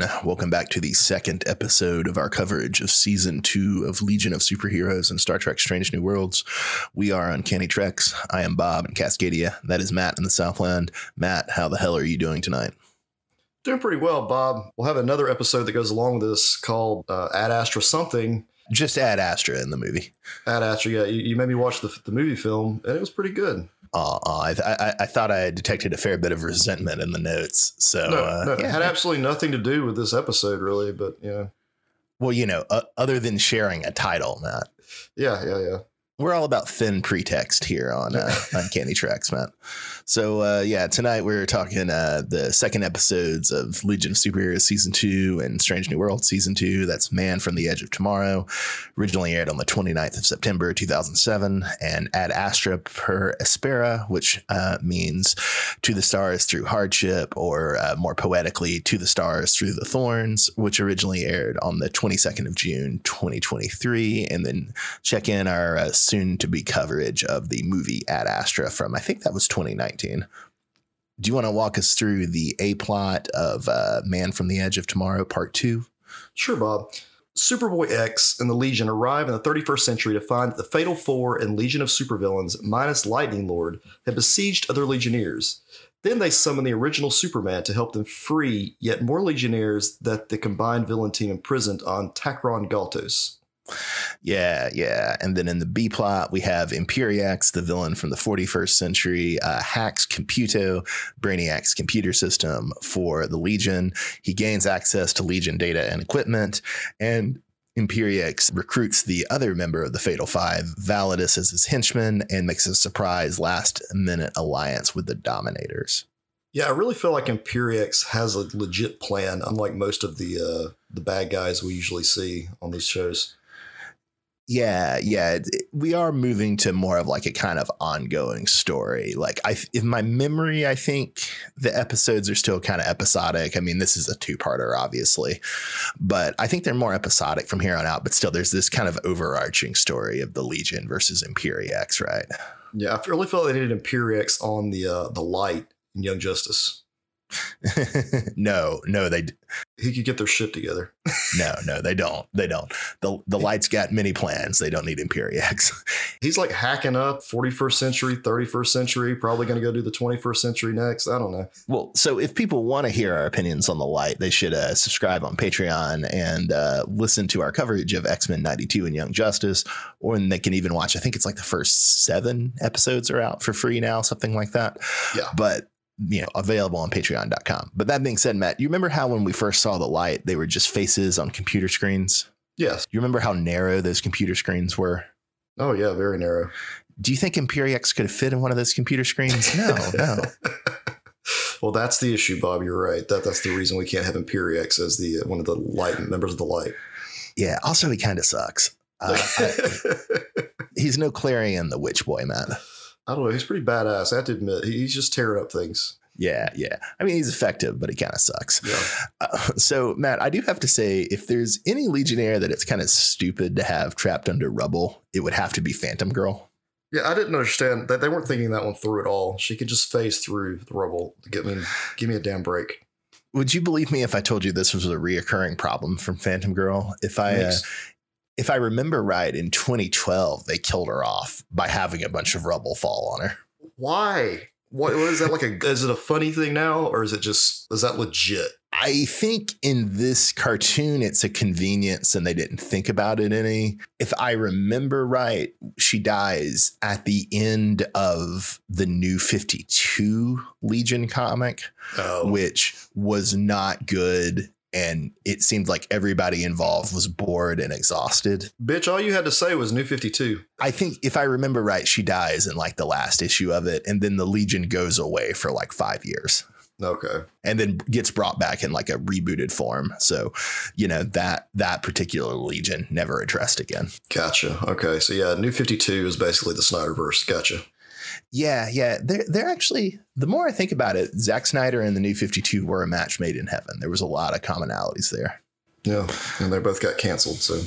Everyone. Welcome back to the second episode of our coverage of season two of Legion of Superheroes and Star Trek Strange New Worlds. We are Uncanny Treks. I am Bob in Cascadia. That is Matt in the Southland. Matt, how the hell are you doing tonight? Doing pretty well, Bob. We'll have another episode that goes along with this called uh, Ad Astra something. Just Ad Astra in the movie. Ad Astra, yeah. You, you made me watch the, the movie film, and it was pretty good. Uh, I, I, I, thought I detected a fair bit of resentment in the notes. So no, uh, no, it had absolutely nothing to do with this episode, really. But yeah. Well, you know, uh, other than sharing a title, Matt. Yeah, yeah, yeah. We're all about thin pretext here on uh, Uncanny Treks, Matt. So uh, yeah, tonight we're talking uh, the second episodes of Legion of Superheroes season two and Strange New World season two. That's Man from the Edge of Tomorrow, originally aired on the 29th of September 2007, and Ad Astra per Aspera, which uh, means to the stars through hardship, or uh, more poetically, to the stars through the thorns, which originally aired on the 22nd of June 2023, and then check in our uh, soon to be coverage of the movie Ad Astra from I think that was 2019. Do you want to walk us through the A plot of uh, Man from the Edge of Tomorrow, Part Two? Sure, Bob. Superboy X and the Legion arrive in the 31st century to find that the Fatal Four and Legion of Supervillains, minus Lightning Lord, have besieged other Legionnaires. Then they summon the original Superman to help them free yet more Legionnaires that the combined villain team imprisoned on Takron Galtos. Yeah, yeah. And then in the B plot, we have Imperiex, the villain from the 41st century, uh, hacks Computo, Brainiac's computer system for the Legion. He gains access to Legion data and equipment, and Imperiex recruits the other member of the Fatal Five, Validus, as his henchman, and makes a surprise last minute alliance with the Dominators. Yeah, I really feel like Imperiex has a legit plan, unlike most of the uh, the bad guys we usually see on these shows. Yeah, yeah, we are moving to more of like a kind of ongoing story. Like I in my memory, I think the episodes are still kind of episodic. I mean, this is a two-parter obviously, but I think they're more episodic from here on out, but still there's this kind of overarching story of the Legion versus Imperiex, right? Yeah, I really felt they needed Imperiex on the uh the light in Young Justice. no, no, they. He could get their shit together. no, no, they don't. They don't. the The lights got many plans. They don't need Imperiex. He's like hacking up 41st century, 31st century. Probably going to go do the 21st century next. I don't know. Well, so if people want to hear our opinions on the light, they should uh, subscribe on Patreon and uh, listen to our coverage of X Men '92 and Young Justice, or they can even watch. I think it's like the first seven episodes are out for free now, something like that. Yeah. But you know available on patreon.com but that being said matt you remember how when we first saw the light they were just faces on computer screens? Yes. You remember how narrow those computer screens were? Oh yeah very narrow. Do you think imperiex could have fit in one of those computer screens? No no. Well that's the issue bob. You're right. That that's the reason we can't have imperiex as the uh, one of the light members of the light. Yeah also he kind of sucks. Uh, I, he's no clarion the witch boy man I don't know. He's pretty badass. I have to admit, he's just tearing up things. Yeah, yeah. I mean, he's effective, but he kind of sucks. Yeah. Uh, so, Matt, I do have to say, if there's any Legionnaire that it's kind of stupid to have trapped under rubble, it would have to be Phantom Girl. Yeah, I didn't understand that they weren't thinking that one through at all. She could just phase through the rubble. Give me, give me a damn break. Would you believe me if I told you this was a reoccurring problem from Phantom Girl? If I, uh, if I remember right, in 2012 they killed her off by having a bunch of rubble fall on her. Why? What, what is that like? A is it a funny thing now, or is it just is that legit? I think in this cartoon it's a convenience and they didn't think about it any. If I remember right, she dies at the end of the new 52 Legion comic, oh. which was not good and it seemed like everybody involved was bored and exhausted. Bitch, all you had to say was New 52. I think if I remember right, she dies in like the last issue of it, and then the Legion goes away for like five years. Okay. And then gets brought back in like a rebooted form. So, you know, that that particular Legion never addressed again. Gotcha. Okay. So yeah, New 52 is basically the Snyderverse. Gotcha. Yeah, yeah. They're they're actually the more I think about it, Zack Snyder and the New Fifty Two were a match made in heaven. There was a lot of commonalities there. Yeah, and they both got canceled. So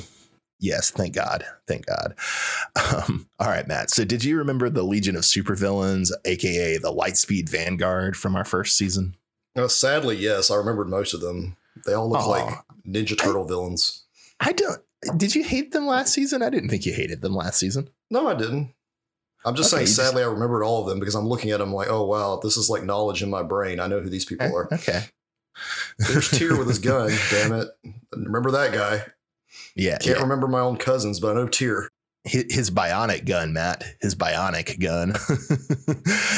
yes, thank God, thank God. Um, all right, Matt. So did you remember the Legion of Supervillains, aka the Lightspeed Vanguard, from our first season? Uh, sadly, yes, I remembered most of them. They all look like Ninja Turtle villains. I don't. Did you hate them last season? I didn't think you hated them last season. No, I didn't. I'm just Okay, saying, you just- sadly, I remembered all of them because I'm looking at them like, oh, wow, this is like knowledge in my brain. I know who these people are. Okay. There's Tyr with his gun, damn it. Remember that guy. Yeah. Can't yeah. remember my own cousins, but I know Tyr. his, his bionic gun, Matt, his bionic gun.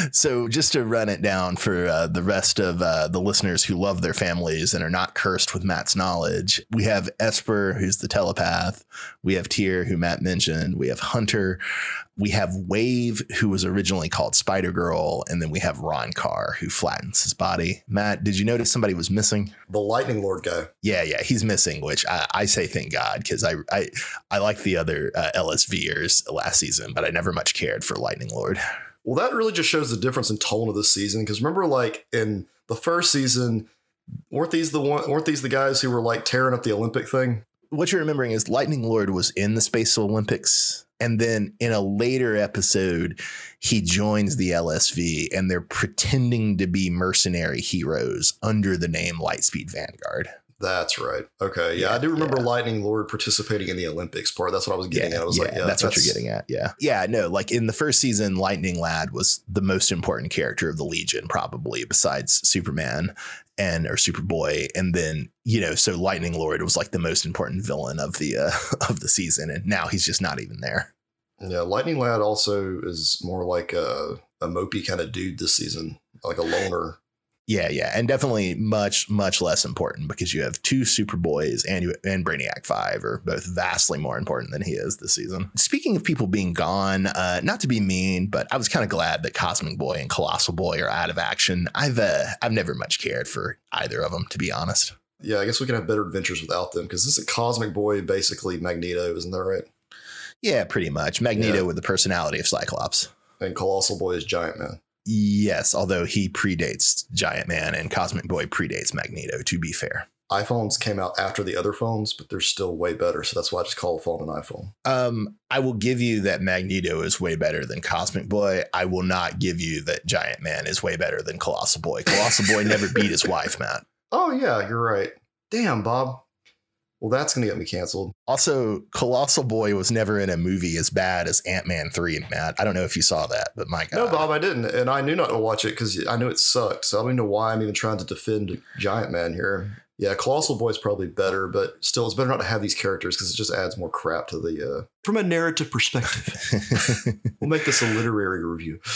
so, just to run it down for uh, the rest of uh, the listeners who love their families and are not cursed with Matt's knowledge, we have Esper, who's the telepath. We have Tyr, who Matt mentioned. We have Hunter. We have Wave, who was originally called Spider Girl. And then we have Ron-Karr, who flattens his body. Matt, did you notice somebody was missing? The Lightning Lord guy. Yeah, yeah, he's missing, which I, I say thank God because I, I I like the other uh, LSVers last season, but I never much cared for Lightning Lord. Well, that really just shows the difference in tone of this season. Because remember, like in the first season, weren't these the one? Weren't these the guys who were like tearing up the Olympic thing? What you're remembering is Lightning Lord was in the Space Olympics, and then in a later episode, he joins the LSV, and they're pretending to be mercenary heroes under the name Lightspeed Vanguard. That's right. Okay, yeah, Yeah, I do remember yeah. Lightning Lord participating in the Olympics part. That's what I was getting at. I was like, yeah, that's, what you're getting at. Yeah. Yeah. No, like in the first season, Lightning Lad was the most important character of the Legion, probably besides Superman and or Superboy. And then, you know, so Lightning Lord was like the most important villain of the uh, of the season. And now he's just not even there. Yeah, Lightning Lad also is more like a, a mopey kind of dude this season, like a loner. Yeah, yeah. And definitely much, much less important because you have two Superboys and you and Brainiac 5 are both vastly more important than he is this season. Speaking of people being gone, uh, not to be mean, but I was kind of glad that Cosmic Boy and Colossal Boy are out of action. I've uh, I've never much cared for either of them, to be honest. Yeah, I guess we can have better adventures without them because this is Cosmic Boy, basically Magneto, isn't that right? Yeah, pretty much. Magneto Yeah. with the personality of Cyclops. And Colossal Boy is Giant Man. Yes, although he predates Giant Man and Cosmic Boy predates Magneto, to be fair. iPhones came out after the other phones, but they're still way better. So that's why I just call a phone an iPhone. Um, I will give you that Magneto is way better than Cosmic Boy. I will not give you that Giant Man is way better than Colossal Boy. Colossal Boy never beat his wife, Matt. Oh, yeah, you're right. Damn, Bob. Well, that's going to get me canceled. Also, Colossal Boy was never in a movie as bad as Ant Man 3, Matt. I don't know if you saw that, but my God. No, Bob, I didn't. And I knew not to watch it because I knew it sucked. So I don't even know why I'm even trying to defend Giant Man here. Yeah, Colossal Boy is probably better, but still, it's better not to have these characters because it just adds more crap to the. Uh, from a narrative perspective, we'll make this a literary review.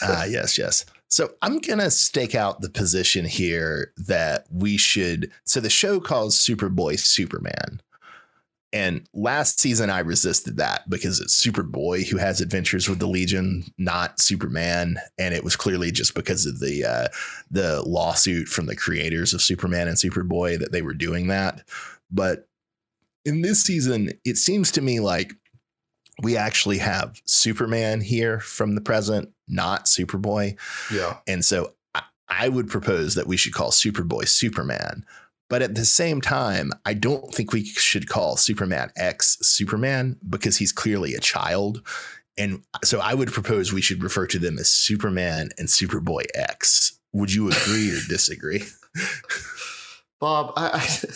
Ah, yes, yes. So I'm going to stake out the position here that we should. So the show calls Superboy Superman. And last season, I resisted that because it's Superboy who has adventures with the Legion, not Superman, and it was clearly just because of the uh, the lawsuit from the creators of Superman and Superboy that they were doing that. But in this season, it seems to me like we actually have Superman here from the present, not Superboy. yeah. And so I, I would propose that we should call Superboy Superman. But at the same time, I don't think we should call Superman X Superman because he's clearly a child. And so I would propose we should refer to them as Superman and Superboy X. Would you agree or disagree? Bob, I, I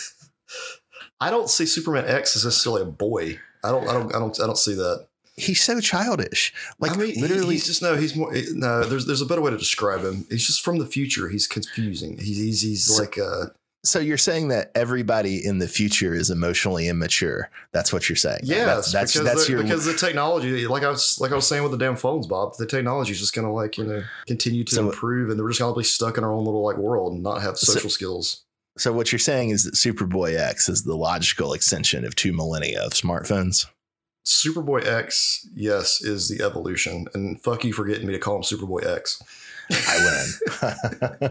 I don't see Superman X as necessarily a boy. I don't I don't I don't I don't see that. He's so childish. Like I mean, literally, he's just no. He's more no. There's there's a better way to describe him. He's just from the future. He's confusing. He's he's, he's So- like uh so you're saying that everybody in the future is emotionally immature. That's what you're saying. yes that's that's, because that's the, your because the technology like I was like I was saying with the damn phones, Bob. The technology is just gonna like you know continue to So- improve, and we're just gonna be stuck in our own little like world and not have So- social skills. So what you're saying is that Superboy X is the logical extension of two millennia of smartphones. Superboy X, yes, is the evolution, and fuck you for getting me to call him Superboy X. I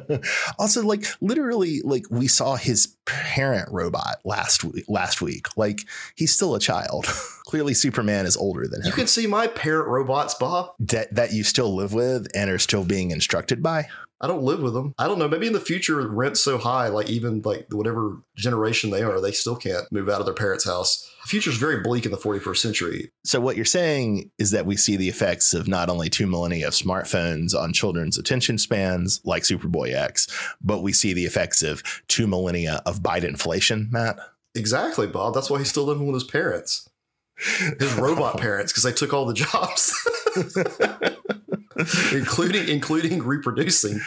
win. also, like literally, like we saw his parent robot last week. Last week, like he's still a child. Clearly, Superman is older than him. You can see my parent robots, Bob. that that you still live with and are still being instructed by. I don't live with them. I don't know. Maybe in the future, rent's so high, like even like whatever generation they are, they still can't move out of their parents' house. The future's very bleak in the 41st century. So what you're saying is that we see the effects of not only two millennia of smartphones on children's attention spans, like Superboy X, but we see the effects of two millennia of Biden inflation, Matt. Exactly, Bob. That's why he's still living with his parents, his robot parents, because they took all the jobs. including including reproducing.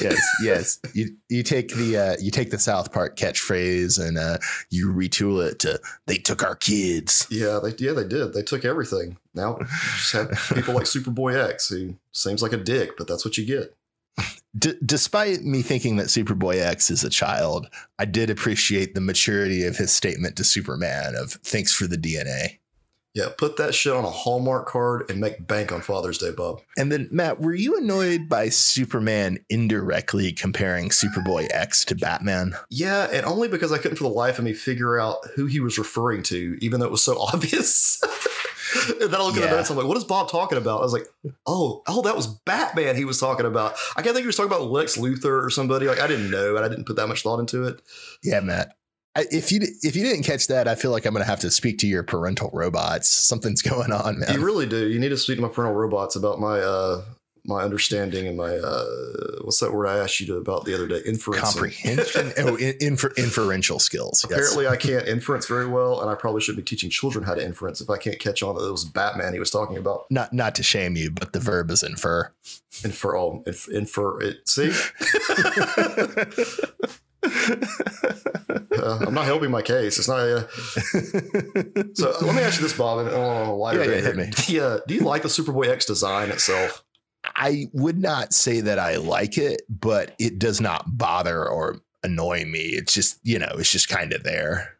Yes, yes. You you take the uh, you take the South Park catchphrase and uh, you retool it to "They took our kids." Yeah, they yeah they did. They took everything. Now you just have people like Superboy X who seems like a dick, but that's what you get. D- despite me thinking that Superboy X is a child, I did appreciate the maturity of his statement to Superman of "Thanks for the DNA." Yeah, put that shit on a Hallmark card and make bank on Father's Day, Bob. And then, Matt, were you annoyed by Superman indirectly comparing Superboy X to Batman? Yeah, and only because I couldn't for the life of me figure out who he was referring to, even though it was so obvious. and then I look at the notes, I'm like, what is Bob talking about? I was like, oh, oh, that was Batman he was talking about. I can't think he was talking about Lex Luthor or somebody. Like, I didn't know, and I didn't put that much thought into it. Yeah, Matt. If you if you didn't catch that, I feel like I'm going to have to speak to your parental robots. Something's going on, man. You really do. You need to speak to my parental robots about my uh my understanding and my uh what's that word I asked you to about the other day? Inference. Comprehension, oh, in, infer, inferential skills. Yes. Apparently, I can't inference very well, and I probably should be teaching children how to inference if I can't catch on that it was Batman he was talking about. not not to shame you, but the verb is infer. Infer, oh, inf- infer it. See, uh, I'm not helping my case. It's not. Uh, so let me ask you this, Bob, and a lighter Yeah, yeah, hit me. You, uh, do you like the Superboy X design itself? I would not say that I like it, but it does not bother or annoy me. It's just you know, it's just kind of there.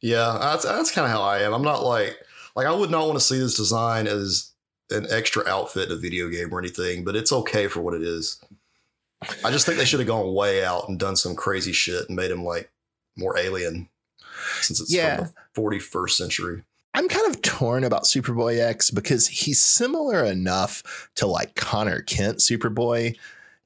Yeah, that's that's kind of how I am. I'm not like like I would not want to see this design as an extra outfit in a video game or anything, but it's okay for what it is. I just think they should have gone way out and done some crazy shit and made him like more alien, since it's Yeah. from the 41st century. I'm kind of torn about Superboy X because he's similar enough to like Conner Kent Superboy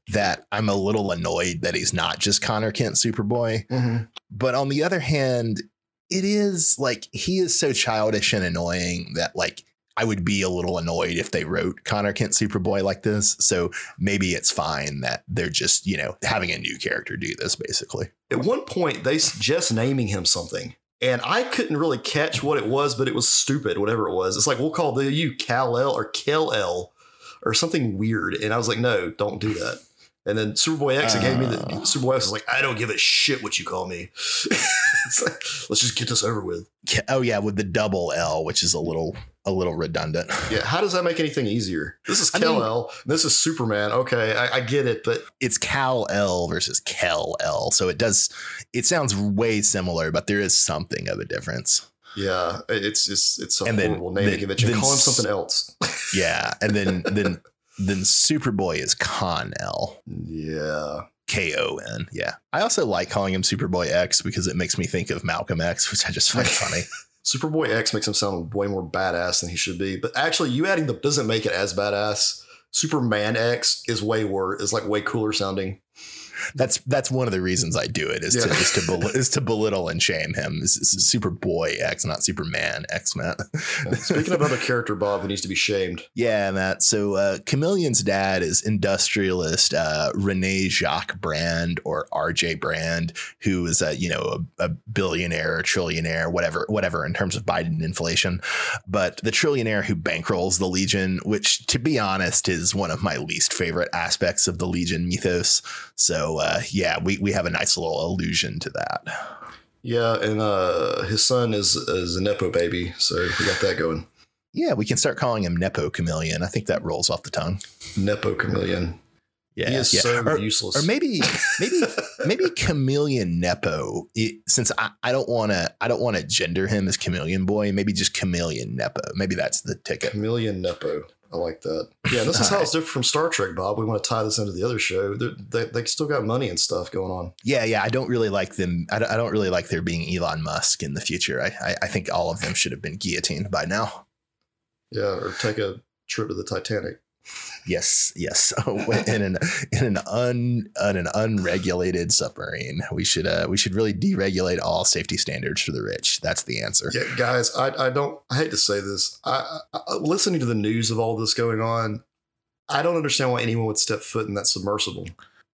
that I'm a little annoyed that he's not just Conner Kent Superboy. Mm-hmm. But on the other hand, it is like he is so childish and annoying that like I would be a little annoyed if they wrote Conner Kent Superboy like this. So maybe it's fine that they're just, you know, having a new character do this basically. At one point, they suggest naming him something. And I couldn't really catch what it was, but it was stupid, whatever it was. It's like, we'll call the you Cal L or Kel L or something weird. And I was like, no, don't do that. And then Superboy X gave me the Oh. Superboy X was like, I don't give a shit what you call me. it's like, let's just get this over with. Oh yeah, with the double L, which is a little a little redundant. Yeah, how does that make anything easier? This is Kel L. This is Superman. Okay, I, I get it, but It's Cal L versus Kel L, so it does it sounds way similar, but there is something of a difference. yeah, it's it's it's a And then horrible naming the- convention. then Call him something else. Yeah, and then then then Superboy is Con L. yeah. K O N. Yeah. I also like calling him Superboy X because it makes me think of Malcolm X, which I just find funny. Superboy X makes him sound way more badass than he should be. But actually, you adding the doesn't make it as badass. Superman X is way worse. Is like way cooler sounding. That's that's one of the reasons I do it is to is to, bel- is to belittle and shame him. This is Superboy X, not Superman X, Matt. Speaking of other character, Bob, who needs to be shamed. Yeah, Matt. So uh, Chameleon's dad is industrialist uh, Rene Jacques Brand or RJ Brand, who is a you know a, a billionaire, or trillionaire, whatever, whatever in terms of Biden inflation. But the trillionaire who bankrolls the Legion, which to be honest is one of my least favorite aspects of the Legion mythos. So uh, yeah, we we have a nice little allusion to that. Yeah, and uh, his son is is a nepo baby, so we got that going. Yeah, we can start calling him Nepo Chameleon. I think that rolls off the tongue. Nepo chameleon. Yeah, he is yeah. so Or- useless. or maybe maybe maybe chameleon nepo it- since i, I don't want to i don't want to gender him as chameleon boy maybe just chameleon nepo maybe that's the ticket chameleon nepo. I like that. Yeah, this is how it's different from Star Trek, Bob. We want to tie this into the other show. They're, they they still got money and stuff going on. yeah yeah i don't really like them i don't, I don't really like there being elon musk in the future I, I i think all of them should have been guillotined by now Yeah, or take a trip to the Titanic. Yes, yes. in an in an un in an unregulated submarine, we should uh we should really deregulate all safety standards for the rich. That's the answer. Yeah, guys, I, I don't I hate to say this. I, I listening to the news of all this going on, I don't understand why anyone would step foot in that submersible.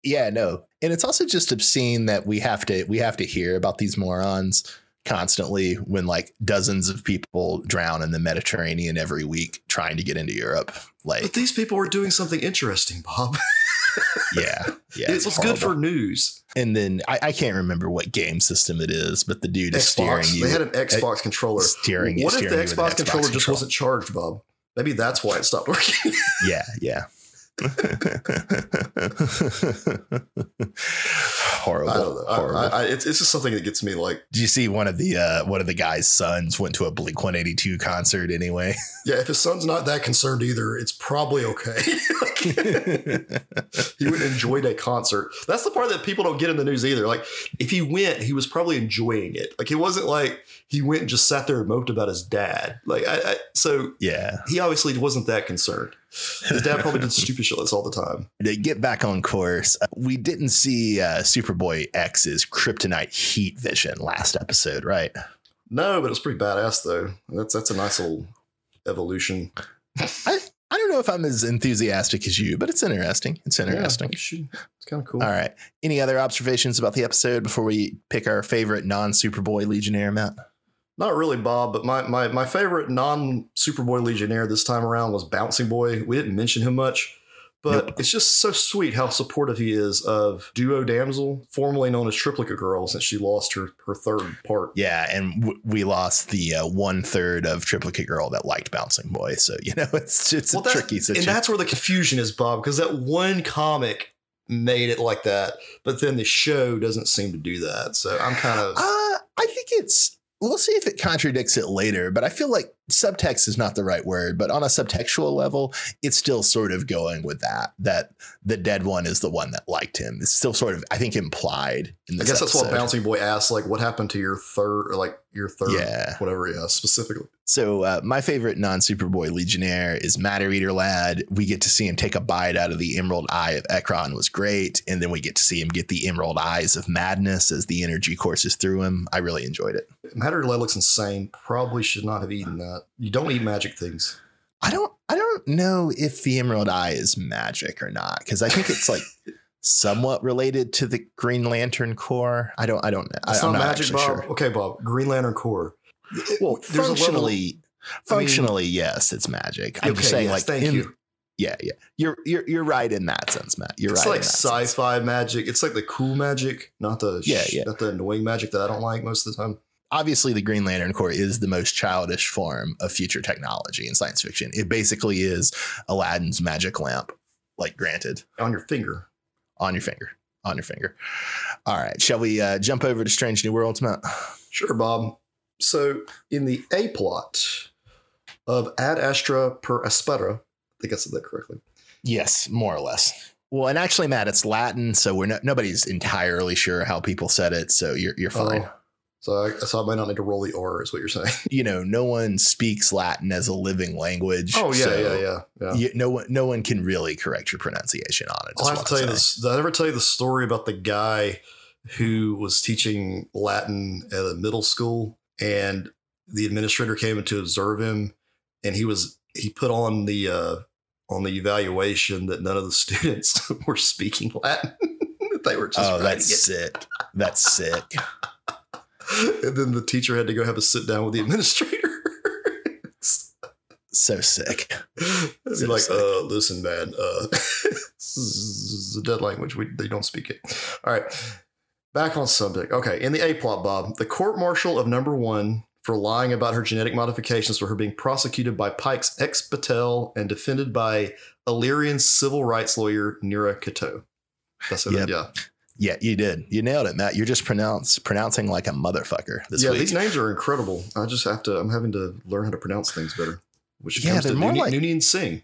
Yeah, no. And it's also just obscene that we have to we have to hear about these morons constantly when like dozens of people drown in the Mediterranean every week trying to get into Europe. Like But these people were doing something interesting, Bob. yeah, yeah. it was good for news. And then I, I, can't remember what game system it is, but the dude is Xbox. steering you. They had an Xbox controller. Steering. What steering if the Xbox, Xbox controller just control. wasn't charged, Bob? Maybe that's why it stopped working. Yeah, yeah. Horrible. I don't know. Horrible. I, I, it's, it's just something that gets me like, Did you see one of the uh, one of the guy's sons went to a Blink One Eighty Two concert anyway? yeah, if his son's not that concerned either, it's probably okay. he and enjoyed a concert. That's the part that people don't get in the news either. Like, if he went, he was probably enjoying it. Like, it wasn't like he went and just sat there and moped about his dad. Like, I, I so yeah. he obviously wasn't that concerned. His dad probably did stupid shit all the time. To get back on course, uh, we didn't see uh, Superboy X's kryptonite heat vision last episode, right? No, but it was pretty badass though. That's that's a nice little evolution. I, I don't know if I'm as enthusiastic as you, but it's interesting. It's interesting. Yeah, it's kind of cool. All right. Any other observations about the episode before we pick our favorite non Superboy Legionnaire, Matt? Not really, Bob, but my my my favorite non Superboy Legionnaire this time around was Bouncing Boy. We didn't mention him much, but it's just so sweet how supportive he is of Duo Damsel, formerly known as Triplicate Girl, since she lost her her third part. Yeah, and w- we lost the uh, one third of Triplicate Girl that liked Bouncing Boy. So you know it's it's Well, a that- tricky situation. And that's where the confusion is, Bob, because that one comic made it like that, but then the show doesn't seem to do that. So I'm kind of Uh, I think it's. We'll see if it contradicts it later, but I feel like subtext is not the right word. But on a subtextual level, it's still sort of going with that. That the dead one is the one that liked him. It's still sort of, I think, implied in I guess that's what. Bouncing Boy asked, like, what happened to your third, or like your third, Yeah. whatever, yeah, specifically. So uh, my favorite non Superboy Legionnaire is Matter Eater Lad. We get to see him take a bite out of the Emerald Eye of Ekron was great, and then we get to see him get the Emerald Eyes of Madness as the energy courses through him. I really enjoyed it. Matter Eater Lad looks insane. Probably should not have eaten that. You don't eat magic things. I don't I don't know if the Emerald Eye is magic or not because I think it's like somewhat related to the Green Lantern Corps. I don't I don't know. It's I, not, not magic, Bob. sure. Okay, Bob. Green Lantern Corps. Well, there's level- functionally, I mean- functionally, yes, it's magic. I'm okay, just saying, yes, like, thank in- you. yeah, yeah. You're you're you're right in that sense, Matt. You're it's right. like in that sense. sci-fi magic. It's like the cool magic, not the Yeah, sh- yeah. not the annoying magic that I don't like most of the time. Obviously, the Green Lantern Corps is the most childish form of future technology in science fiction. It basically is Aladdin's magic lamp, like granted, On your finger. on your finger, on your finger. All right, shall we uh, jump over to Strange New Worlds, Matt? Sure, Bob. So in the A plot of Ad Astra per Aspera, I think I said that correctly. Yes, more or less. Well, and actually, Matt, it's Latin, so we're no, nobody's entirely sure how people said it. So you're you're fine. Oh, so I, so I might not need to roll the R, is what you're saying. You know, no one speaks Latin as a living language. Oh yeah, so yeah, yeah, yeah. you- no one, no one can really correct your pronunciation on it. I'll have to tell you this. Did I ever tell you the story about the guy who was teaching Latin at a middle school and the administrator came in to observe him and he was he put on the uh on the evaluation that none of the students were speaking Latin. they were just Oh, that's sick. That's sick. And then the teacher had to go have a sit down with the administrator. So sick. It'd be So like, sick. uh, listen, man, uh, this is a dead language. We they don't speak it. All right, back on subject. Okay, in the A plot, Bob, the court martial of number one for lying about her genetic modifications for her being prosecuted by Pike's ex Batel and defended by Illyrian civil rights lawyer Neera Ketoul. That's it. Yep. Yeah, Yeah, you did. You nailed it, Matt. You're just pronounce pronouncing like a motherfucker this yeah. week. These names are incredible. I just have to. I'm having to learn how to pronounce things better. Which Yeah, comes to they're more Nooney, like- Nooney and Singh.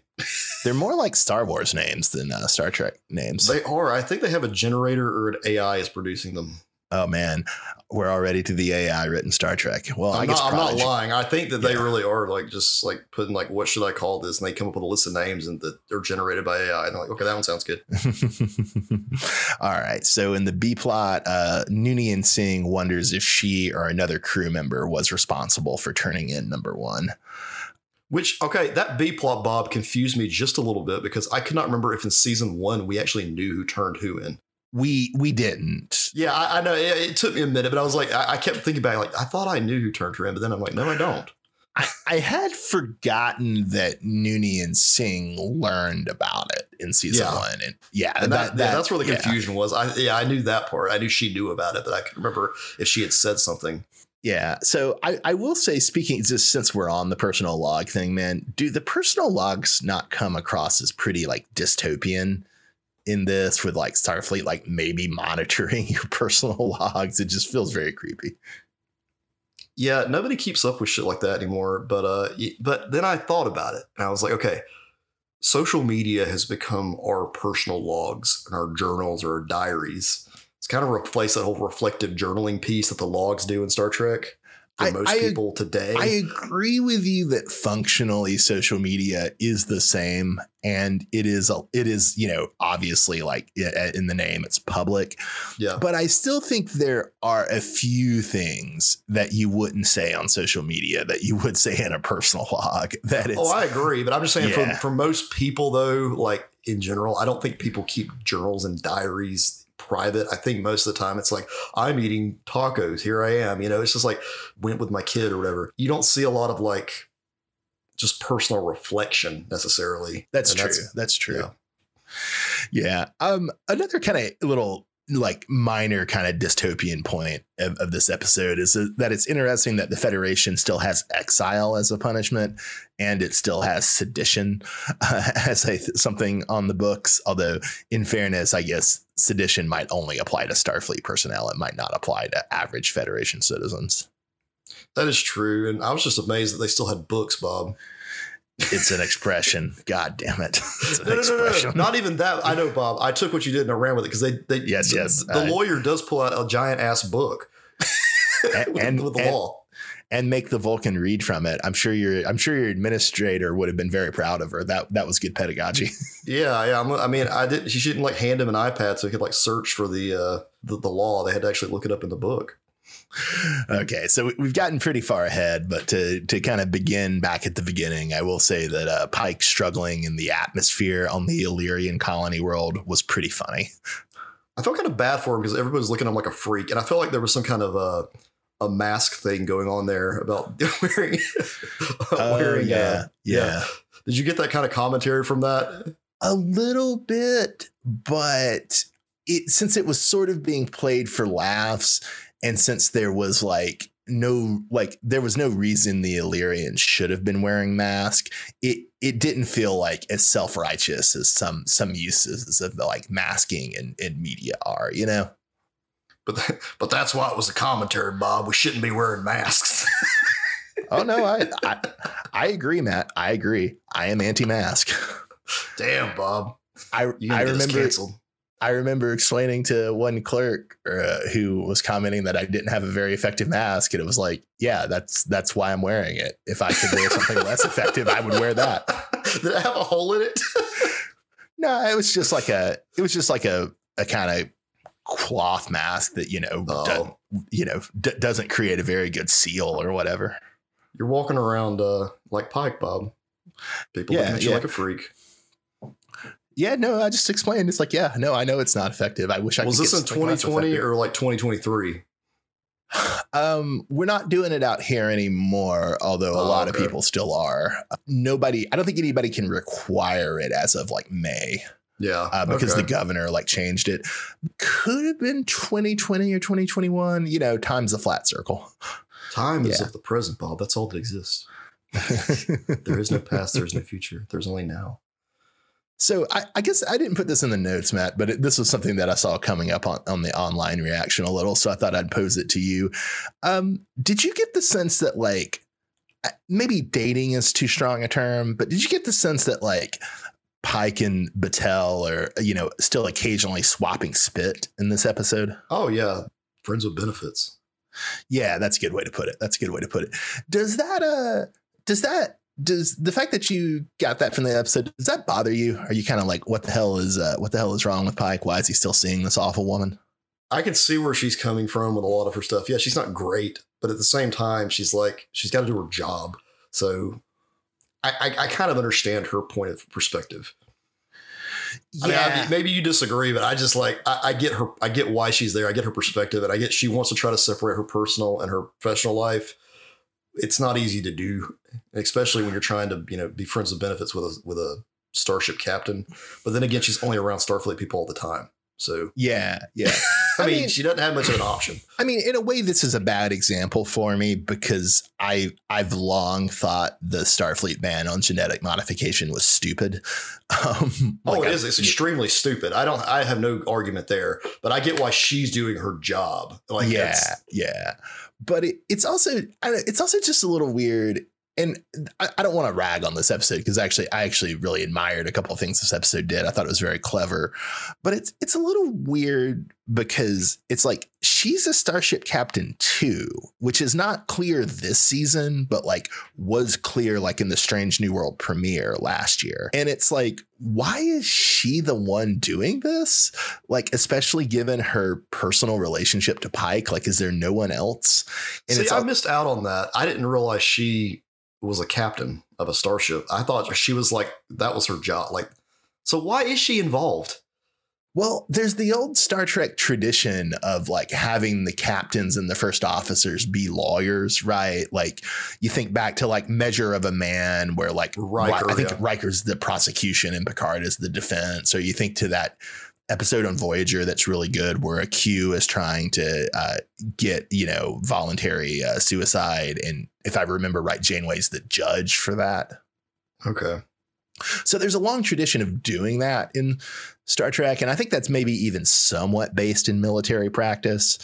They're more like Star Wars names than uh, Star Trek names. They are. I think they have a generator or an AI is producing them. Oh man, we're already to the AI written Star Trek. Well, I'm I guess not, I'm not lying. I think that they Yeah. really are like just like putting like what should I call this, and they come up with a list of names and that they're generated by AI. And they're like, okay, that one sounds good. All right. So in the B plot, uh, Noonien Singh wonders if she or another crew member was responsible for turning in number one. Which okay, that B plot Bob confused me just a little bit because I could not remember if in season one we actually knew who turned who in. We we didn't. Yeah, I, I know it, it took me a minute, but I was like, I, I kept thinking back, like I thought I knew who turned her in, but then I'm like, no, I don't. I, I had forgotten that Noonien Singh learned about it in season Yeah. one, and yeah, And that, yeah, that's where the yeah. confusion was. I yeah, I knew that part. I knew she knew about it, but I could remember if she had said something. Yeah. So I, I will say, speaking just since we're on the personal log thing, man, do the personal logs not come across as pretty like dystopian in this with like Starfleet like maybe monitoring your personal logs? It just feels very creepy. Yeah, nobody keeps up with shit like that anymore. But uh, but then I thought about it, and I was like, okay, social media has become our personal logs and our journals or our diaries. It's kind of replaced that whole reflective journaling piece that the logs do in Star Trek for I- most I- people today. I agree with you that functionally social media is the same and it is a, it is, you know, obviously like in the name it's public, yeah, but I still think there are a few things that you wouldn't say on social media that you would say in a personal log that oh, I agree. But I'm just saying, Yeah. for for most people though, like in general, I don't think people keep journals and diaries private. I think most of the time it's like I'm eating tacos. Here I am. You know, it's just like went with my kid or whatever. You don't see a lot of like just personal reflection necessarily. That's And true. That's, true. yeah. Yeah. Um. Another kind of little like minor kind of dystopian point of, of this episode is that it's interesting that the Federation still has exile as a punishment, and it still has sedition uh, as a something on the books. Although, in fairness, I guess sedition might only apply to Starfleet personnel; it might not apply to average Federation citizens. That is true. And I was just amazed that they still had books, Bob. It's an expression. God damn it! No, no, no, no, no. Not even that. I know, Bob. I took what you did and I ran with it because they, they, Yes, the, yes. The lawyer does pull out a giant ass book And- with, and- with the and- law. and make the Vulcan read from it. I'm sure your I'm sure your administrator would have been very proud of her. That that was good pedagogy. Yeah, yeah. I'm, I mean, I didn't. She didn't like hand him an iPad so he could like search for the uh the, the law. They had to actually look it up in the book. Okay, so we- we've gotten pretty far ahead, but to to kind of begin back at the beginning, I will say that uh, Pike struggling in the atmosphere on the Illyrian colony world was pretty funny. I felt kind of bad for him because everybody was looking at him like a freak, and I felt like there was some kind of uh, a mask thing going on there about wearing. wearing yeah, uh, yeah, Did you get that kind of commentary from that? a little bit, but it since it was sort of being played for laughs, and since there was like no like there was no reason the Illyrians should have been wearing masks, it it didn't feel like as self righteous as some some uses of like masking in, in media are, you know. But but that's why it was a commentary, Bob. We shouldn't be wearing masks. Oh no, I I, I agree, Matt. I agree. I am anti-mask. Damn, Bob. I You I gonna get us remember canceled. I remember explaining to one clerk uh, who was commenting that I didn't have a very effective mask, and it was like, yeah, that's that's why I'm wearing it. If I could wear something less effective, I would wear that. Did I have a hole in it? No, it was just like a it was just like a a kind of cloth mask that you know Oh. do- you know d- doesn't create a very good seal or whatever. You're walking around uh, like Pike, Bob. People Yeah, looking at you yeah. like a freak. Yeah, no, I just explained. It's like, yeah, no, I know it's not effective. I wish I Was could this in 2020 or like 2023? Um, we're not doing it out here anymore, although a Oh, lot okay. of people still are. Nobody, I don't think anybody can require it as of like May Yeah, uh, because okay. the governor like changed it. Could have been 2020 or 2021. You know, time's a flat circle. time is of the present, Bob. That's all that exists. There is no past. There's no future. There's only now. So I, I guess I didn't put this in the notes, Matt, but it, this was something that I saw coming up on, on the online reaction a little. So I thought I'd pose it to you. Um, did you get the sense that like uh, maybe dating is too strong a term, but did you get the sense that like Pike and Batel are, you know, still occasionally swapping spit in this episode? Oh yeah, Friends with benefits. Yeah, that's a good way to put it. That's a good way to put it. Does that uh does that does the fact that you got that from the episode does that bother you? Are you kind of like what the hell is uh what the hell is wrong with Pike? Why is he still seeing this awful woman? I can see where she's coming from with a lot of her stuff. Yeah, she's not great, but at the same time, she's like she's got to do her job. So I, I, I kind of understand her point of perspective. Yeah. I mean, I, maybe you disagree, but I just like I, I get her. I get why she's there. I get her perspective, and I get she wants to try to separate her personal and her professional life. It's not easy to do, especially when you're trying to you know be friends with benefits with a with a starship captain. But then again, she's only around Starfleet people all the time. So yeah, yeah. I, I mean, mean- she doesn't have much of an option. I mean, in a way, this is a bad example for me because I I've long thought the Starfleet ban on genetic modification was stupid. Um, Oh, like it I- is. It's extremely stupid. I don't. I have no argument there, but I get why she's doing her job. Like, yeah, yeah. But it, it's also it's also just a little weird. And I, I don't want to rag on this episode because actually I actually really admired a couple of things this episode did. I thought it was very clever, but it's it's a little weird because it's like she's a starship captain too, which is not clear this season, but like was clear like in the Strange New World premiere last year. And it's like, why is she the one doing this? Like, especially given her personal relationship to Pike, like, is there no one else? And See, it's I all- missed out on that. I didn't realize she was a captain of a starship. I thought she was like that was her job. Like, so why is she involved? Well, there's the old Star Trek tradition of like having the captains and the first officers be lawyers, right? Like you think back to like Measure of a Man, where like Riker, I think yeah. Riker's the prosecution and Picard is the defense. Or you think to that episode on Voyager that's really good, where a Q is trying to uh, get you know voluntary uh, suicide, and if I remember right, Janeway's the judge for that. Okay. So there's a long tradition of doing that in Star Trek. And I think that's maybe even somewhat based in military practice,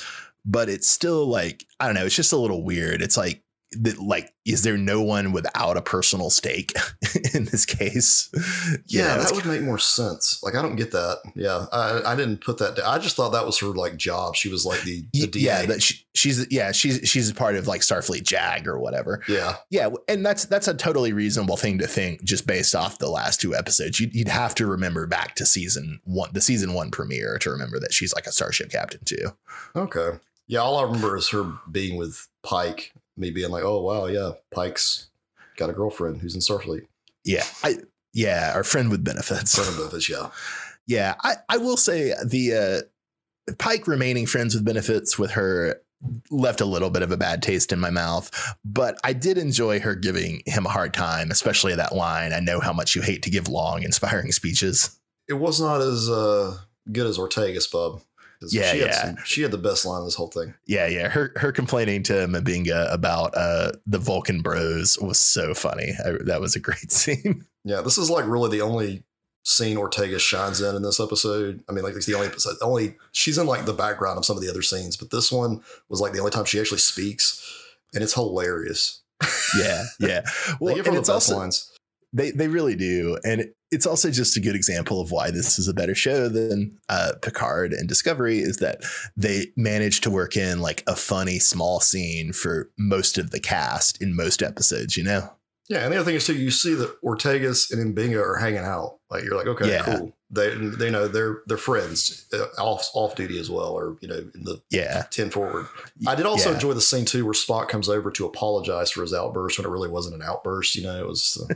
but it's still like, I don't know, it's just a little weird. It's like, that like, is there no one without a personal stake in this case? Yeah, that would make more sense. Like, I don't get that. Yeah, I, I didn't put that. Down. I just thought that was her like job. She was like the, the yeah, that she, she's yeah, she's she's a part of like Starfleet JAG or whatever. yeah. Yeah, and that's that's a totally reasonable thing to think just based off the last two episodes. You'd, you'd have to remember back to season one, the season one premiere, to remember that she's like a starship captain too. Okay. Yeah, all I remember is her being with Pike. Me being like, oh wow, yeah, Pike's got a girlfriend who's in Starfleet. Yeah, I yeah, our friend with benefits. Son of Memphis, yeah. Yeah, I I will say the uh, Pike remaining friends with benefits with her left a little bit of a bad taste in my mouth, but I did enjoy her giving him a hard time, especially that line. I know how much you hate to give long, inspiring speeches. It was not as uh, good as Ortega's Bub. Yeah, she had yeah. some- she had the best line of this whole thing. Yeah, yeah. Her her complaining to M'Benga about uh, the Vulcan Bros was so funny. I, that was a great scene. Yeah, this is like really the only scene Ortega shines in in this episode. I mean, like it's the only episode. Only she's in like the background of some of the other scenes, but this one was like the only time she actually speaks, and it's hilarious. Yeah, yeah. Well, and the it's best also lines. They they really do, and it's also just a good example of why this is a better show than uh, Picard and Discovery. Is that they managed to work in like a funny small scene for most of the cast in most episodes. You know. Yeah, and the other thing is too, you see that Ortegas and M'Benga are hanging out. Like you're like, okay, Yeah. cool. They they know they're they're friends uh, off off duty as well, or you know, in the Yeah. ten forward. I did also Yeah. enjoy the scene too, where Spock comes over to apologize for his outburst when it really wasn't an outburst. You know, it was. Uh,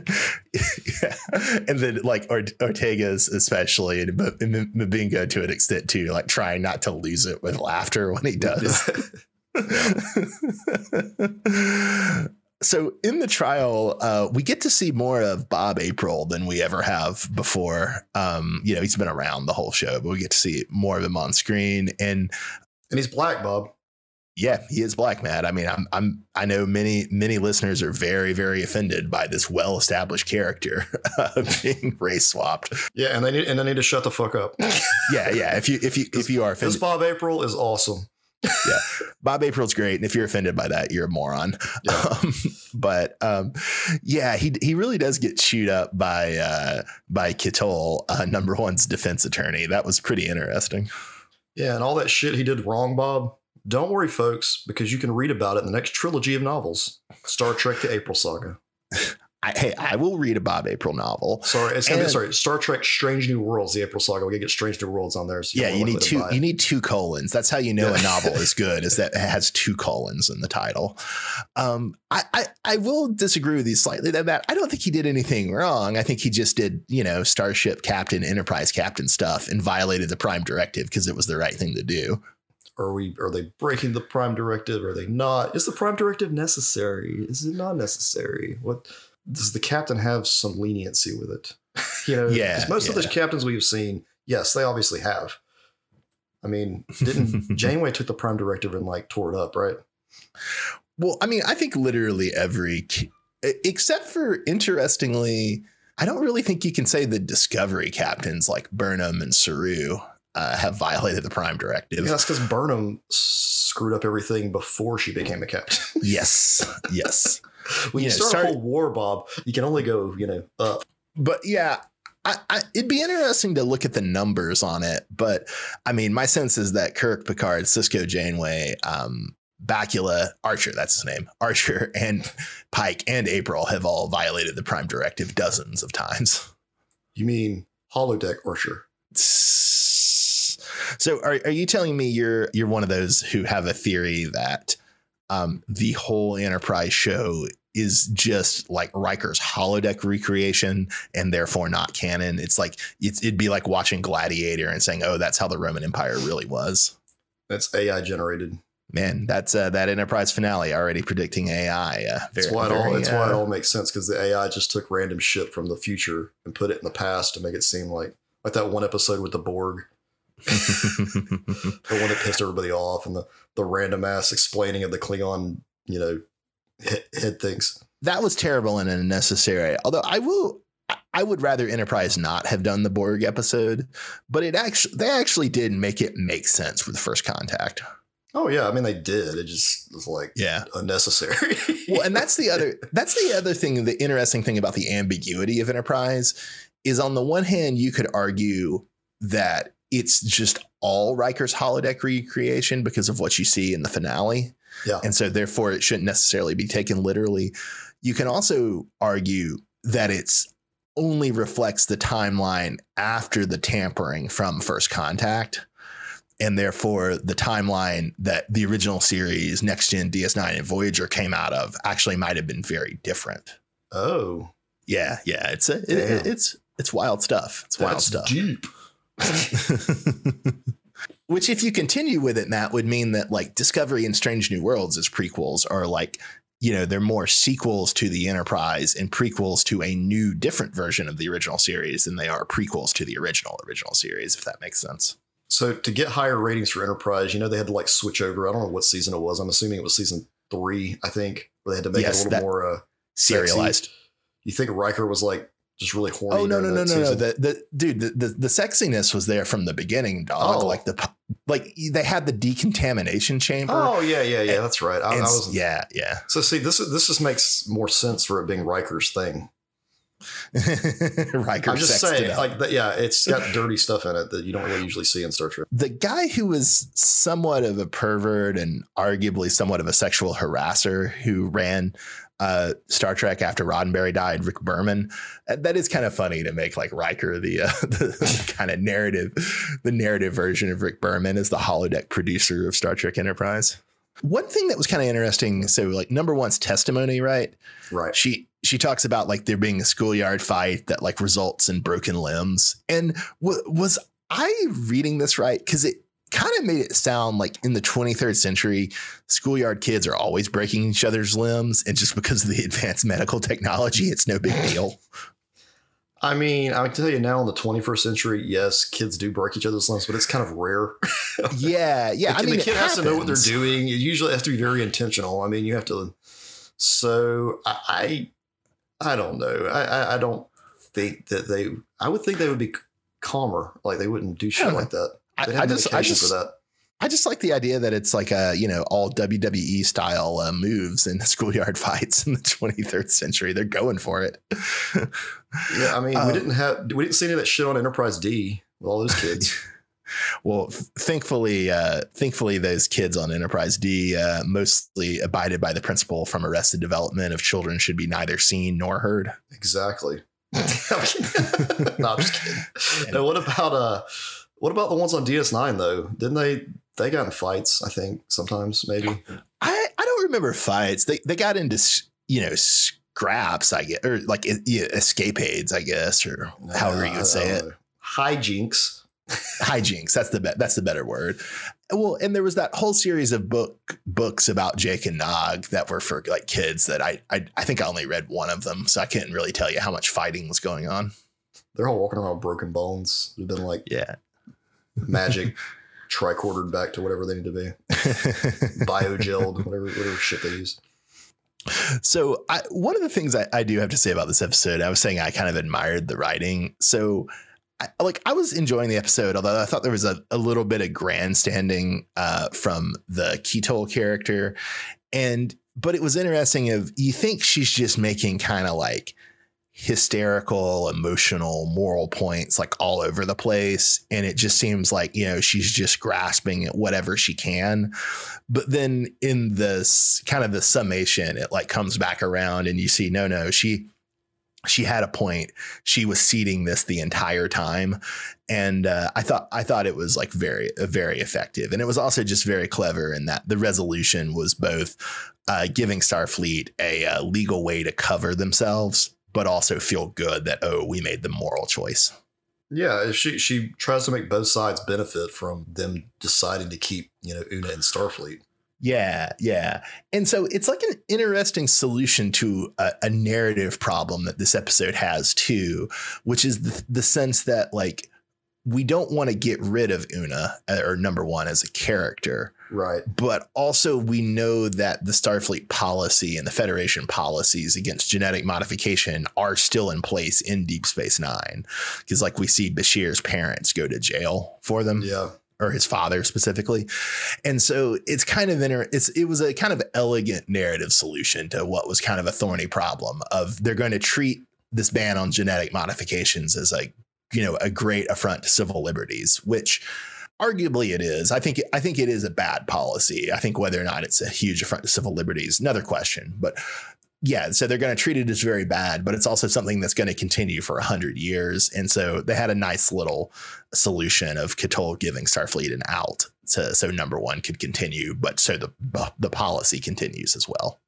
yeah. And then like Ort- Ortega's especially and M- M- M'Benga to an extent too, like trying not to lose it with laughter when he does. so in the trial, uh, we get to see more of Bob April than we ever have before. Um, you know, he's been around the whole show, but we get to see more of him on screen. And and he's black, Bob. yeah, he is black, Matt. I mean, I'm, I'm, I know many, many listeners are very, very offended by this well-established character being race swapped. Yeah, and they need and they need to shut the fuck up. Yeah, yeah. If you, if you, if you are This Bob April is awesome. Bob April's great, and if you're offended by that, you're a moron. Yeah. Um, but um, yeah, he he really does get chewed up by uh, by Ketoul, uh, number one's defense attorney. That was pretty interesting. Yeah, and all that shit he did wrong, Bob. Don't worry, folks, because you can read about it in the next trilogy of novels Star Trek The April Saga. I, hey, I will read a Bob April novel. Sorry, it's gonna And- be sorry. Star Trek Strange New Worlds, The April Saga. We gotta get Strange New Worlds on there. So Yeah, you need two. You need two colons. That's how you know Yeah. a novel is good. Is that it has two colons in the title. Um, I, I I will disagree with you slightly that that I don't think he did anything wrong. I think he just did you know Starship Captain, Enterprise Captain stuff and violated the Prime Directive because it was the right thing to do. Are we? Are they breaking the Prime Directive? Are they not? Is the Prime Directive necessary? Is it not necessary? What does the captain have some leniency with it? you know, Yeah, most of the captains we've seen, yes, they obviously have. I mean, didn't Janeway took the Prime Directive and like tore it up, right? Well, I mean, I think literally every, except for interestingly, I don't really think you can say the Discovery captains like Burnham and Saru uh, have violated the Prime Directive. Yeah, that's because Burnham screwed up everything before she became a captain. Yes, yes. When you start, start- a whole war, Bob, you can only go, you know, up. But yeah, I, I, it'd be interesting to look at the numbers on it. But I mean, my sense is that Kirk, Picard, Sisko, Janeway, um, Bakula, Archer, that's his name, Archer, and Pike and April have all violated the Prime Directive dozens of times. You mean holodeck Archer? So are, are you telling me you're you're one of those who have a theory that um, the whole Enterprise show is just like Riker's holodeck recreation and therefore not canon? It's like it's, it'd be like watching Gladiator and saying, "Oh, that's how the Roman Empire really was." That's AI generated. Man, that's uh, that Enterprise finale already predicting AI. Uh, That's very- why it all. very, That's why it uh, all makes sense because the AI just took random shit from the future and put it in the past to make it seem like like that one episode with the Borg, the one that pissed everybody off, and the the random ass explaining of the Klingon, you know, head, head things. that was terrible and unnecessary. Although I will, I would rather Enterprise not have done the Borg episode, but it actually they actually did make it make sense with First Contact. Oh yeah, I mean they did. It just was like Yeah. unnecessary. Well, and that's the other that's the other thing. The interesting thing about the ambiguity of Enterprise is, on the one hand, you could argue that it's just all Riker's holodeck recreation because of what you see in the finale. Yeah. And so therefore it shouldn't necessarily be taken literally. You can also argue that it's only reflects the timeline after the tampering from first contact. And therefore the timeline that the original series, Next Gen, DS9, and Voyager came out of actually might have been very different. oh, Yeah, yeah. It's a, it, it's it's wild stuff. It's wild stuff. deep. Which, if you continue with it, Matt, would mean that like Discovery and Strange New Worlds as prequels are like, you know, they're more sequels to the Enterprise and prequels to a new, different version of the original series than they are prequels to the original original series. If that makes sense. So to get higher ratings for Enterprise, you know they had to like switch over. I don't know what season it was. I'm assuming it was season three, I think, where they had to make Yes, it a little more. Uh, Serialized. you think Riker was like just really horny? Oh no no no no no! The the dude the, the the sexiness was there from the beginning, dog. Oh. Like the like they had the decontamination chamber. Oh yeah yeah yeah. That's right. I, I was yeah yeah. So see, this is this just makes more sense for it being Riker's thing. Riker I'm just saying, like that. Yeah, it's got dirty stuff in it that you don't really usually see in Star Trek. the guy who was somewhat of a pervert and arguably somewhat of a sexual harasser who ran uh, Star Trek after Roddenberry died, Rick Berman. uh, That is kind of funny to make like Riker the, uh, the, the kind of narrative, the narrative version of Rick Berman as the holodeck producer of Star Trek Enterprise. One thing that was kind of interesting. So, like, number one's testimony, right? Right. she she talks about like there being a schoolyard fight that like results in broken limbs and w- was i reading this right because it kind of made it sound like in the 23rd century schoolyard kids are always breaking each other's limbs and just because of the advanced medical technology it's no big deal I mean, I can tell you now in the 21st century, yes, kids do break each other's limbs, but it's kind of rare. yeah yeah the, i mean the kid has to know what they're doing. It usually has to be very intentional. I mean, you have to. So I, I, don't know. I, I, I don't think that they. I would think they would be calmer. Like they wouldn't do shit like that. I, I just i just. I just like the idea that it's like a you know all WWE style uh, moves in schoolyard fights in the 23rd century. They're going for it. Yeah, I mean, Um, we didn't have we didn't see any of that shit on Enterprise D with all those kids. Well, th- thankfully, uh, thankfully, those kids on Enterprise D uh, mostly abided by the principle from Arrested Development of children should be neither seen nor heard. Exactly. no, I'm just kidding. No, what about uh, what about the ones on DS9 though? Didn't they? They got in fights. I think sometimes maybe. I I don't remember fights. They they got into you know scraps, I guess, or like yeah, escapades, I guess, or however you would say it. Hijinks. Hijinks that's the be- that's the better word well and there was that whole series of book books about jake and nog that were for like kids that I, I i think i only read one of them so i couldn't really tell you how much fighting was going on They're all walking around with broken bones. They've been like yeah magic tricordered back to whatever they need to be. Biogelled, whatever whatever shit they use. so I, one of the things I, I do have to say about this episode i was saying i kind of admired the writing so I, like i was enjoying the episode although i thought there was a, a little bit of grandstanding uh, from the Ketoul character. And but it was interesting of you think she's just making kind of like hysterical emotional moral points like all over the place. And it just seems like you know she's just grasping at whatever she can. But then in this kind of the summation it like comes back around and you see no no she she had a point. She was seeding this the entire time. And uh, i thought i thought it was like very uh, very effective. And it was also just very clever in that the resolution was both uh, giving starfleet a, uh legal way to cover themselves but also feel good that oh we made the moral choice. Yeah, she she tries to make both sides benefit from them deciding to keep you know Una in Starfleet. Yeah, yeah. And so it's like an interesting solution to a, a narrative problem that this episode has too, which is the, the sense that like we don't want to get rid of Una uh, or number one as a character, Right. but also we know that the Starfleet policy and the Federation policies against genetic modification are still in place in Deep Space Nine. Because like we see Bashir's parents go to jail for them Yeah. Or his father specifically. And so it's kind of inter- it's it was a kind of elegant narrative solution to what was kind of a thorny problem of they're going to treat this ban on genetic modifications as like you know a great affront to civil liberties, which arguably it is. I think I think it is a bad policy. I think whether or not it's a huge affront to civil liberties, another question. But yeah, so they're going to treat it as very bad, but it's also something that's going to continue for a hundred years. And so they had a nice little solution of Ketoul giving Starfleet an out, to, so number one could continue, but so the the policy continues as well.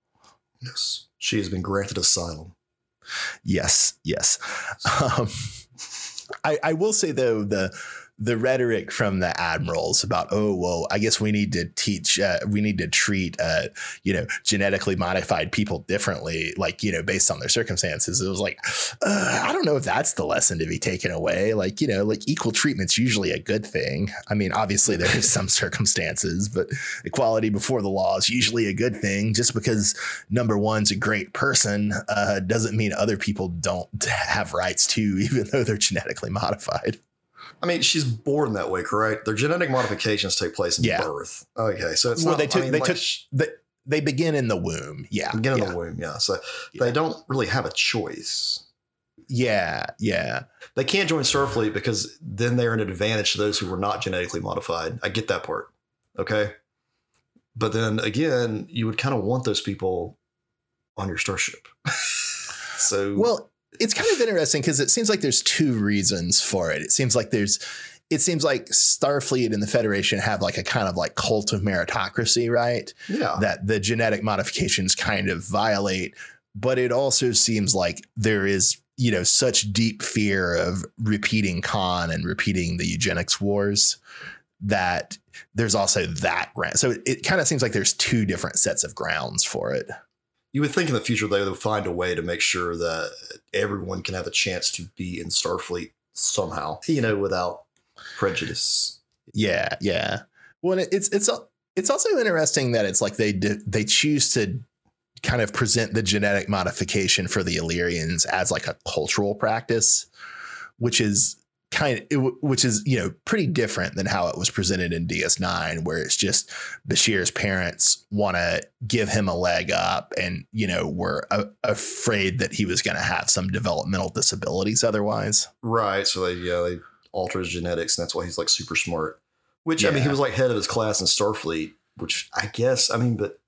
Yes. She has been granted asylum. Yes, yes. Um, I, I will say though the the rhetoric from the admirals about oh well I guess we need to teach uh, we need to treat uh, you know genetically modified people differently like you know based on their circumstances. It was like uh, I don't know if that's the lesson to be taken away. Like you know like equal treatment's usually a good thing. I mean obviously there's some circumstances but equality before the law is usually a good thing. Just because number one's a great person uh, doesn't mean other people don't have rights too even though they're genetically modified I mean, she's born that way, correct? Their genetic modifications take place in Yeah. birth. Okay, so it's Well, not. they took- I mean, they like, took- they, they begin in the womb yeah get in the womb. Yeah, so Yeah. they don't really have a choice. yeah yeah They can't join Starfleet because then they're an advantage to those who were not genetically modified. I get that part. Okay. But then again, you would kind of want those people on your starship. so, Well, it's kind of interesting because it seems like there's two reasons for it. It seems like there's it seems like Starfleet and the Federation have like a kind of like cult of meritocracy, right? yeah. That the genetic modifications kind of violate, but it also seems like there is, you know, such deep fear of repeating Khan and repeating the eugenics wars that there's also that ground. So it, it kind of seems like there's two different sets of grounds for it. You would think in the future they would find a way to make sure that everyone can have a chance to be in Starfleet somehow, you know, without prejudice. Yeah, yeah. Well, it- it's it's it's also interesting that it's like they d- they choose to kind of present the genetic modification for the Illyrians as like a cultural practice, which is kind of it- which is you know pretty different than how it was presented in DS9, where it's just Bashir's parents want to give him a leg up, and you know were a- afraid that he was going to have some developmental disabilities otherwise. Right. So they, yeah, they alter his genetics, and that's why he's like super smart. Which I mean, he was like head of his class in Starfleet. Which I guess I mean, but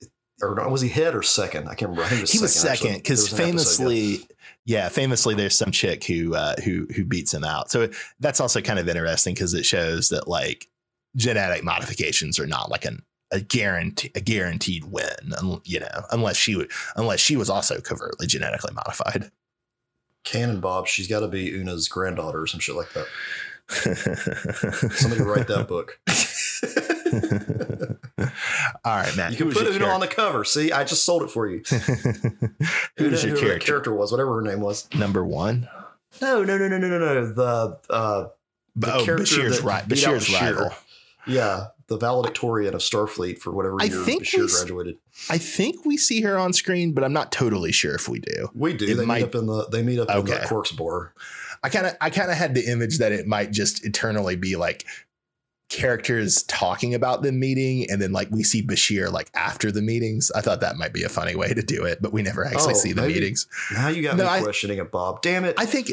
or was he head or second? I can't remember. I think was he was second because an episode, yeah. famously yeah famously there's some chick who uh who who beats him out so that's also kind of interesting because it shows that like genetic modifications are not like an a guarantee a guaranteed win you know unless she would unless she was also covertly genetically modified Canon Bob. She's got to be Una's granddaughter or some shit like that. Somebody write that book. all right matt You can put Una on the cover. See, I just sold it for you. Who the your that character character was, whatever her name was. number one No, no, no, no, no, no, no. The uh, The oh character bashir's that right beat out bashir's Bashir. rival yeah, the valedictorian of Starfleet for whatever I year think Bashir we graduated. i think we see her on screen but i'm not totally sure if we do We do. It they might- meet up in the. They meet up in Okay. the Quarks Bar. I kind of I kind of had the image that it might just eternally be like characters talking about the meeting and then like we see Bashir like after the meetings. I thought that might be a funny way to do it, but we never actually Oh, see the maybe. meetings. Now you got No, me I- questioning it, Bob. Damn it! I think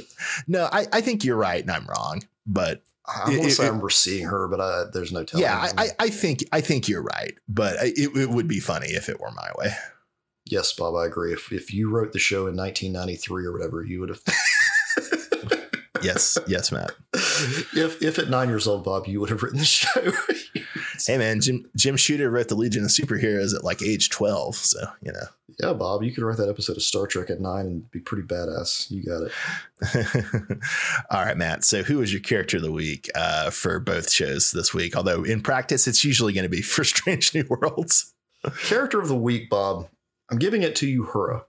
no, I, I think you're right and I'm wrong. But I want it- to say it- I remember seeing her, but I, there's no telling. yeah, I, I, I think I think you're right. But it, it would be funny if it were my way. yes, Bob, I agree. If if you wrote the show in 1993 or whatever, you would have. Yes, yes, Matt. if if at nine years old, Bob, you would have written the show. Hey man, Jim Jim Shooter wrote the Legion of Superheroes at like age 12, so you know. yeah, Bob, you could write that episode of Star Trek at nine and be pretty badass. You got it. All right, Matt. So, who was your character of the week uh, for both shows this week? Although in practice, it's usually going to be for Strange New Worlds. Character of the week, Bob. I'm giving it to Uhura.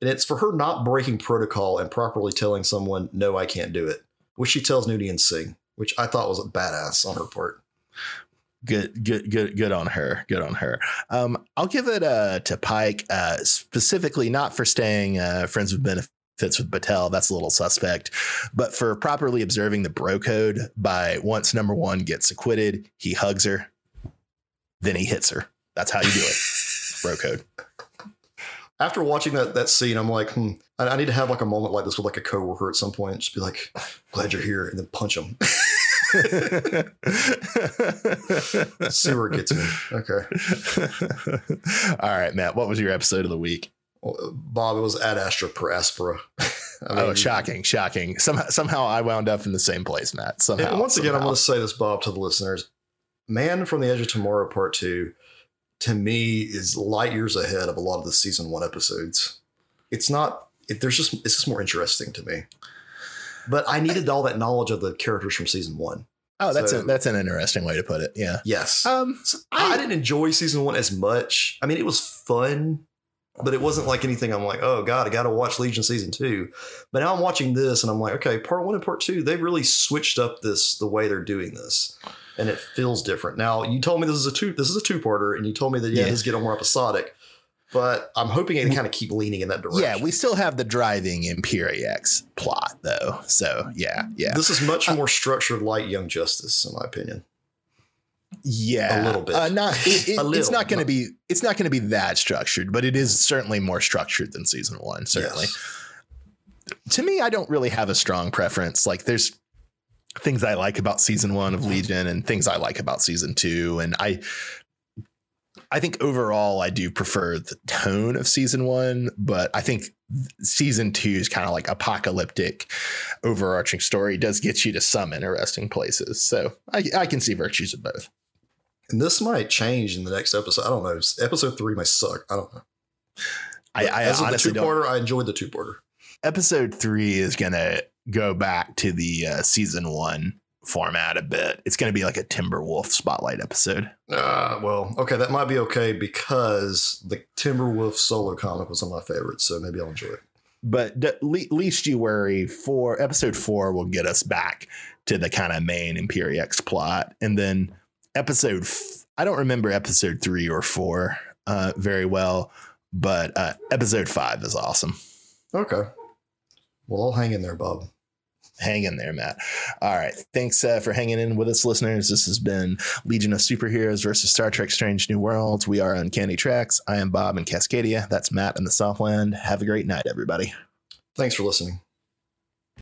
And it's for her not breaking protocol and properly telling someone, no, I can't do it, which she tells Noonien-Singh, which I thought was a badass on her part. Good, good, good, good on her. Good on her. Um, I'll give it uh, to Pike uh, specifically, not for staying uh, friends with benefits with Batel. That's a little suspect, but for properly observing the bro code. By once number one gets acquitted, he hugs her, then he hits her. That's how you do it. bro code. After watching that that scene, I'm like, hmm, I, I need to have like a moment like this with like a coworker at some point. Just be like, glad you're here, and then punch him. See where it gets me. Okay. All right, Matt. What was your episode of the week? Well, Bob, it was Ad Astra per Aspera. I oh, shocking, shocking. Somehow, somehow I wound up in the same place, Matt. Somehow. Once again, I'm going to say this, Bob, to the listeners. Man from the Edge of Tomorrow Part 2, to me, is light years ahead of a lot of the season one episodes. It's not, it, there's just, it's just more interesting to me. But I needed all that knowledge of the characters from season one. Oh, that's so- a, that's an interesting way to put it. Yeah. Yes. Um, I, I, didn't enjoy season one as much. I mean, it was fun, but it wasn't like anything I'm like, oh God, I got to watch Legion season two. But now I'm watching this and I'm like, okay, part one and part two, they've really switched up this the way they're doing this, and it feels different. Now you told me this is a two, this is a two parter, and you told me that yeah, Yeah. this is getting more episodic, but I'm hoping it kind of keep leaning in that direction. yeah, we still have the driving Imperiex plot though. So yeah, yeah, This is much uh, more structured, like Young Justice, in my opinion. Yeah, a little bit. Uh, not it, it- A it's not going to be it's not going to be that structured, but it is certainly more structured than season one. Certainly. Yes. to me, I don't really have a strong preference. Like there's things I like about season one of Legion and things I like about season two. And I I think overall I do prefer the tone of season one, but I think season two is kind of like apocalyptic overarching story does get you to some interesting places. So I, I can see virtues of both. And this might change in the next episode. I don't know. Episode three might suck. I don't know. I, But I as honestly the two-parter, I enjoyed the two-parter. episode three is gonna go back to the uh, season one format a bit. It's gonna be like a Timberwolf spotlight episode. Uh, well, okay, that might be okay because the Timberwolf solo comic was one of my favorites, so maybe I'll enjoy it. But d- le- least you worry, for episode four will get us back to the kind of main Imperiex plot, and then episode f- I don't remember episode three or four uh, very well, but uh, episode five is awesome. Okay. Well, I'll hang in there, Bob. Hang in there, Matt. All right. Thanks uh, for hanging in with us, listeners. This has been Legion of Superheroes versus Star Trek Strange New Worlds. We are Uncanny Treks. I am Bob in Cascadia. That's Matt in the Southland. Have a great night, everybody. Thanks for listening.